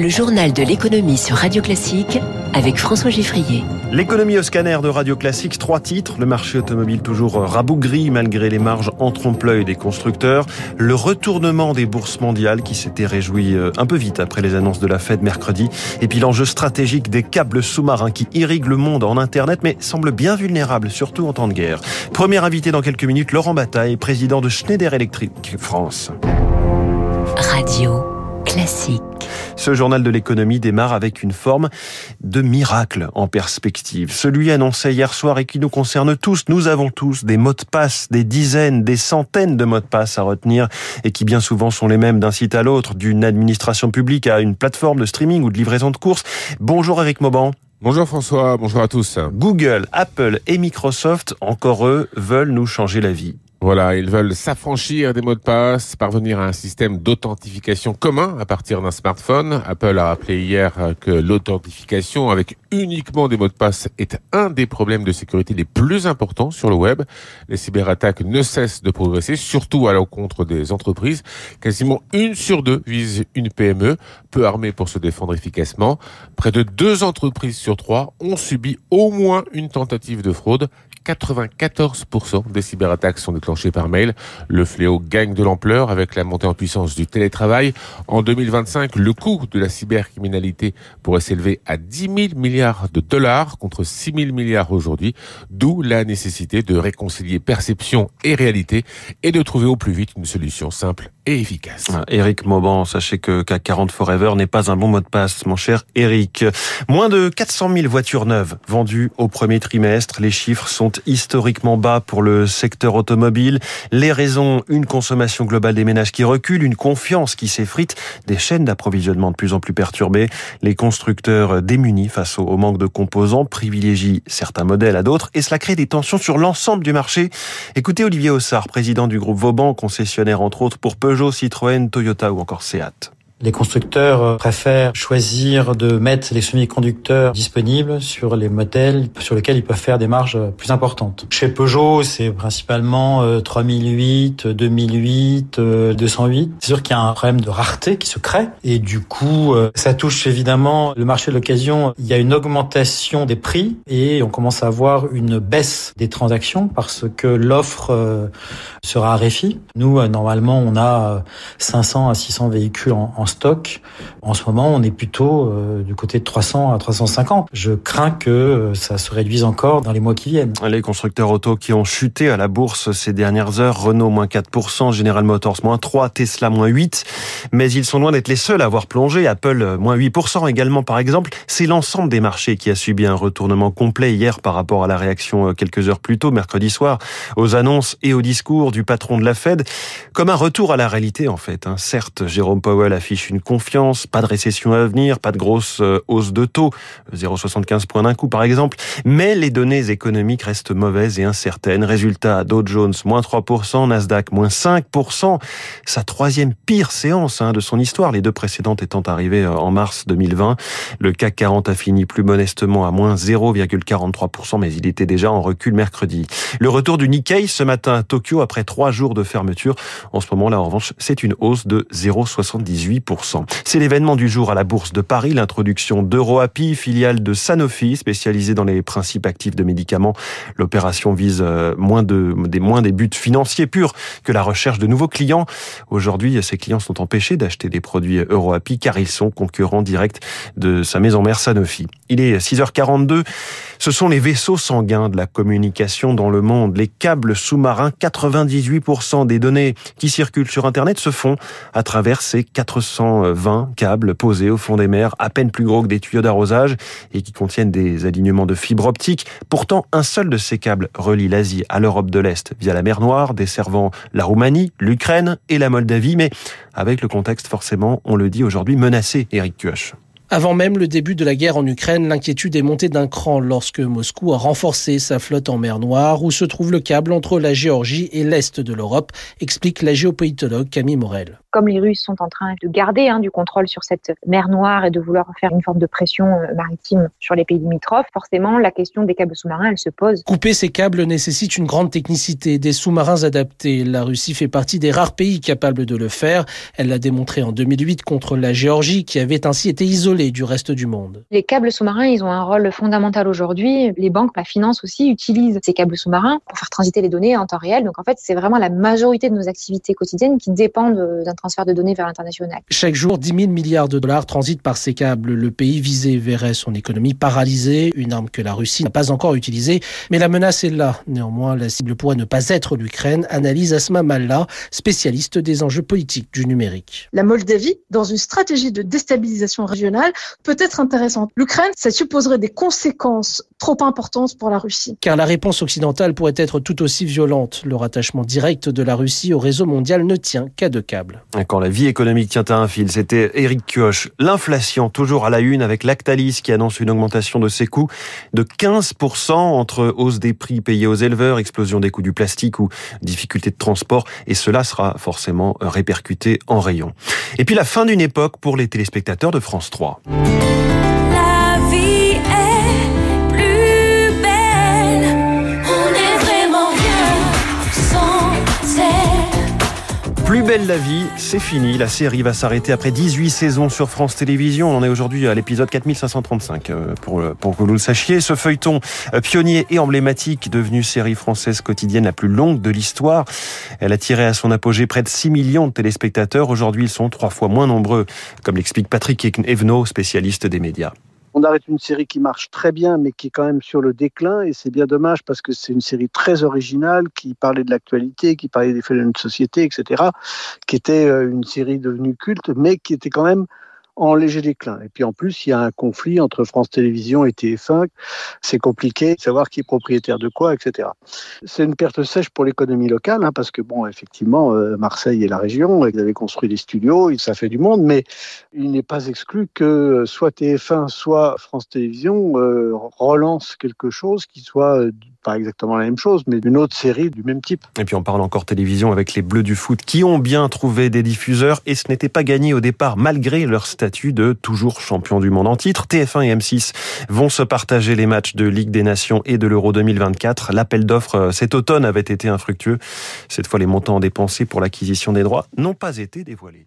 Le journal de l'économie sur Radio Classique avec François Giffrier. L'économie au scanner de Radio Classique, trois titres. Le marché automobile toujours rabougri malgré les marges en trompe-l'œil des constructeurs. Le retournement des bourses mondiales qui s'était réjoui euh, un peu vite après les annonces de la Fed mercredi. Et puis l'enjeu stratégique des câbles sous-marins qui irriguent le monde en Internet mais semblent bien vulnérables, surtout en temps de guerre. Premier invité dans quelques minutes, Laurent Bataille, président de Schneider Electric France. Radio Classique. Ce journal de l'économie démarre avec une forme de miracle en perspective. Celui annoncé hier soir et qui nous concerne tous. Nous avons tous des mots de passe, des dizaines, des centaines de mots de passe à retenir et qui bien souvent sont les mêmes d'un site à l'autre, d'une administration publique à une plateforme de streaming ou de livraison de courses. Bonjour Eric Mauban. Bonjour François, bonjour à tous. Google, Apple et Microsoft, encore eux, veulent nous changer la vie. Voilà, ils veulent s'affranchir des mots de passe, parvenir à un système d'authentification commun à partir d'un smartphone. Apple a rappelé hier que l'authentification avec uniquement des mots de passe est un des problèmes de sécurité les plus importants sur le web. Les cyberattaques ne cessent de progresser, surtout à l'encontre des entreprises. Quasiment une sur deux vise une PME, peu armée pour se défendre efficacement. Près de deux entreprises sur trois ont subi au moins une tentative de fraude. 94% des cyberattaques sont déclenchées par mail. Le fléau gagne de l'ampleur avec la montée en puissance du télétravail. En 2025, le coût de la cybercriminalité pourrait s'élever à 10 000 milliards de dollars contre 6 000 milliards aujourd'hui, d'où la nécessité de réconcilier perception et réalité et de trouver au plus vite une solution simple et efficace. Ah, Eric Mauban, sachez que CAC 40 Forever n'est pas un bon mot de passe, mon cher Eric. Moins de 400 000 voitures neuves vendues au premier trimestre. Les chiffres sont historiquement bas pour le secteur automobile. Les raisons, une consommation globale des ménages qui recule, une confiance qui s'effrite, des chaînes d'approvisionnement de plus en plus perturbées. Les constructeurs démunis face au manque de composants privilégient certains modèles à d'autres et cela crée des tensions sur l'ensemble du marché. Écoutez Olivier Ossard, président du groupe Vauban, concessionnaire entre autres pour Peugeot Citroën, Toyota ou encore Seat. Les constructeurs euh, préfèrent choisir de mettre les semi-conducteurs disponibles sur les modèles sur lesquels ils peuvent faire des marges plus importantes. Chez Peugeot, c'est principalement 3008, 2008, 208. C'est sûr qu'il y a un problème de rareté qui se crée et du coup, euh, ça touche évidemment le marché de l'occasion. Il y a une augmentation des prix et on commence à avoir une baisse des transactions parce que l'offre euh, se raréfie. Nous, normalement, on a 500 à 600 véhicules en stock. En ce moment, on est plutôt euh, du côté de 300 à 350. Je crains que euh, ça se réduise encore dans les mois qui viennent. Les constructeurs auto qui ont chuté à la bourse ces dernières heures, Renault moins 4%, General Motors moins 3, Tesla moins 8%, mais ils sont loin d'être les seuls à avoir plongé. Apple euh, moins 8% également par exemple. C'est l'ensemble des marchés qui a subi un retournement complet hier par rapport à la réaction quelques heures plus tôt, mercredi soir, aux annonces et au discours du patron de la Fed, comme un retour à la réalité en fait. Hein. Certes, Jérôme Powell affiche une confiance, pas de récession à venir, pas de grosse euh, hausse de taux, 0,75 points d'un coup par exemple, mais les données économiques restent mauvaises et incertaines. Résultat, Dow Jones moins 3%, Nasdaq moins 5%, sa troisième pire séance hein, de son histoire, les deux précédentes étant arrivées euh, en mars 2020. Le CAC 40 a fini plus modestement à moins 0,43%, mais il était déjà en recul mercredi. Le retour du Nikkei ce matin à Tokyo après trois jours de fermeture. En ce moment-là, en revanche, c'est une hausse de 0,78%. C'est l'événement du jour à la Bourse de Paris, l'introduction d'EuroAPI, filiale de Sanofi, spécialisée dans les principes actifs de médicaments. L'opération vise euh, moins, de, des, moins des buts financiers purs que la recherche de nouveaux clients. Aujourd'hui, ces clients sont empêchés d'acheter des produits EuroAPI car ils sont concurrents directs de sa maison mère Sanofi. Il est 6h42. Ce sont les vaisseaux sanguins de la communication dans le monde, les câbles sous-marins. 98% des données qui circulent sur Internet se font à travers ces 420 câbles posés au fond des mers, à peine plus gros que des tuyaux d'arrosage et qui contiennent des alignements de fibres optiques. Pourtant, un seul de ces câbles relie l'Asie à l'Europe de l'Est via la mer Noire, desservant la Roumanie, l'Ukraine et la Moldavie, mais avec le contexte forcément, on le dit aujourd'hui, menacé, Eric Kioch. Avant même le début de la guerre en Ukraine, l'inquiétude est montée d'un cran lorsque Moscou a renforcé sa flotte en mer Noire, où se trouve le câble entre la Géorgie et l'Est de l'Europe, explique la géopolitologue Camille Morel. comme les Russes sont en train de garder hein, du contrôle sur cette mer Noire et de vouloir faire une forme de pression euh, maritime sur les pays limitrophes, forcément la question des câbles sous-marins, elle se pose. Couper ces câbles nécessite une grande technicité, des sous-marins adaptés. La Russie fait partie des rares pays capables de le faire. Elle l'a démontré en 2008 contre la Géorgie qui avait ainsi été isolée du reste du monde. Les câbles sous-marins, ils ont un rôle fondamental aujourd'hui. Les banques, la finance aussi utilisent ces câbles sous-marins pour faire transiter les données en temps réel. Donc en fait, c'est vraiment la majorité de nos activités quotidiennes qui dépendent d'un transfert de données vers l'international. Chaque jour, 10 000 milliards de dollars transitent par ces câbles. Le pays visé verrait son économie paralysée, une arme que la Russie n'a pas encore utilisée, mais la menace est là. Néanmoins, la cible pourrait ne pas être l'Ukraine, analyse Asma Malla, spécialiste des enjeux politiques du numérique. La Moldavie, dans une stratégie de déstabilisation régionale, peut être intéressante. L'Ukraine, ça supposerait des conséquences trop importantes pour la Russie. Car la réponse occidentale pourrait être tout aussi violente. Le rattachement direct de la Russie au réseau mondial ne tient qu'à deux câbles. Quand la vie économique tient à un fil, c'était Eric Kioch. L'inflation, toujours à la une avec Lactalis qui annonce une augmentation de ses coûts de 15% entre hausse des prix payés aux éleveurs, explosion des coûts du plastique ou difficultés de transport. Et cela sera forcément répercuté en rayon. Et puis la fin d'une époque pour les téléspectateurs de France 3. Plus belle la vie, c'est fini. La série va s'arrêter après 18 saisons sur France Télévisions. On en est aujourd'hui à l'épisode 4535 euh, pour, pour que vous le sachiez. Ce feuilleton euh, pionnier et emblématique, devenu série française quotidienne la plus longue de l'histoire. Elle a tiré à son apogée près de 6 millions de téléspectateurs. Aujourd'hui, ils sont trois fois moins nombreux, comme l'explique Patrick Evenot, spécialiste des médias on arrête une série qui marche très bien, mais qui est quand même sur le déclin. Et c'est bien dommage parce que c'est une série très originale qui parlait de l'actualité, qui parlait des phénomènes de société, etc. Qui était euh, une série devenue culte, mais qui était quand même en léger déclin. Et puis en plus, il y a un conflit entre France Télévisions et TF1. C'est compliqué de savoir qui est propriétaire de quoi, etc. C'est une perte sèche pour l'économie locale, hein, parce que bon, effectivement, euh, Marseille et la région, ils avaient construit des studios, ça fait du monde, mais il n'est pas exclu que soit TF1, soit France Télévisions euh, relance quelque chose qui soit euh, pas exactement la même chose, mais une autre série du même type. Et puis on parle encore télévision avec les Bleus du foot qui ont bien trouvé des diffuseurs et ce n'était pas gagné au départ malgré leur statut de toujours champion du monde en titre. TF1 et M6 vont se partager les matchs de Ligue des Nations et de l'Euro 2024. L'appel d'offres euh, cet automne avait été infructueux. Cette fois, les montants dépensés pour l'acquisition des droits n'ont pas été dévoilés.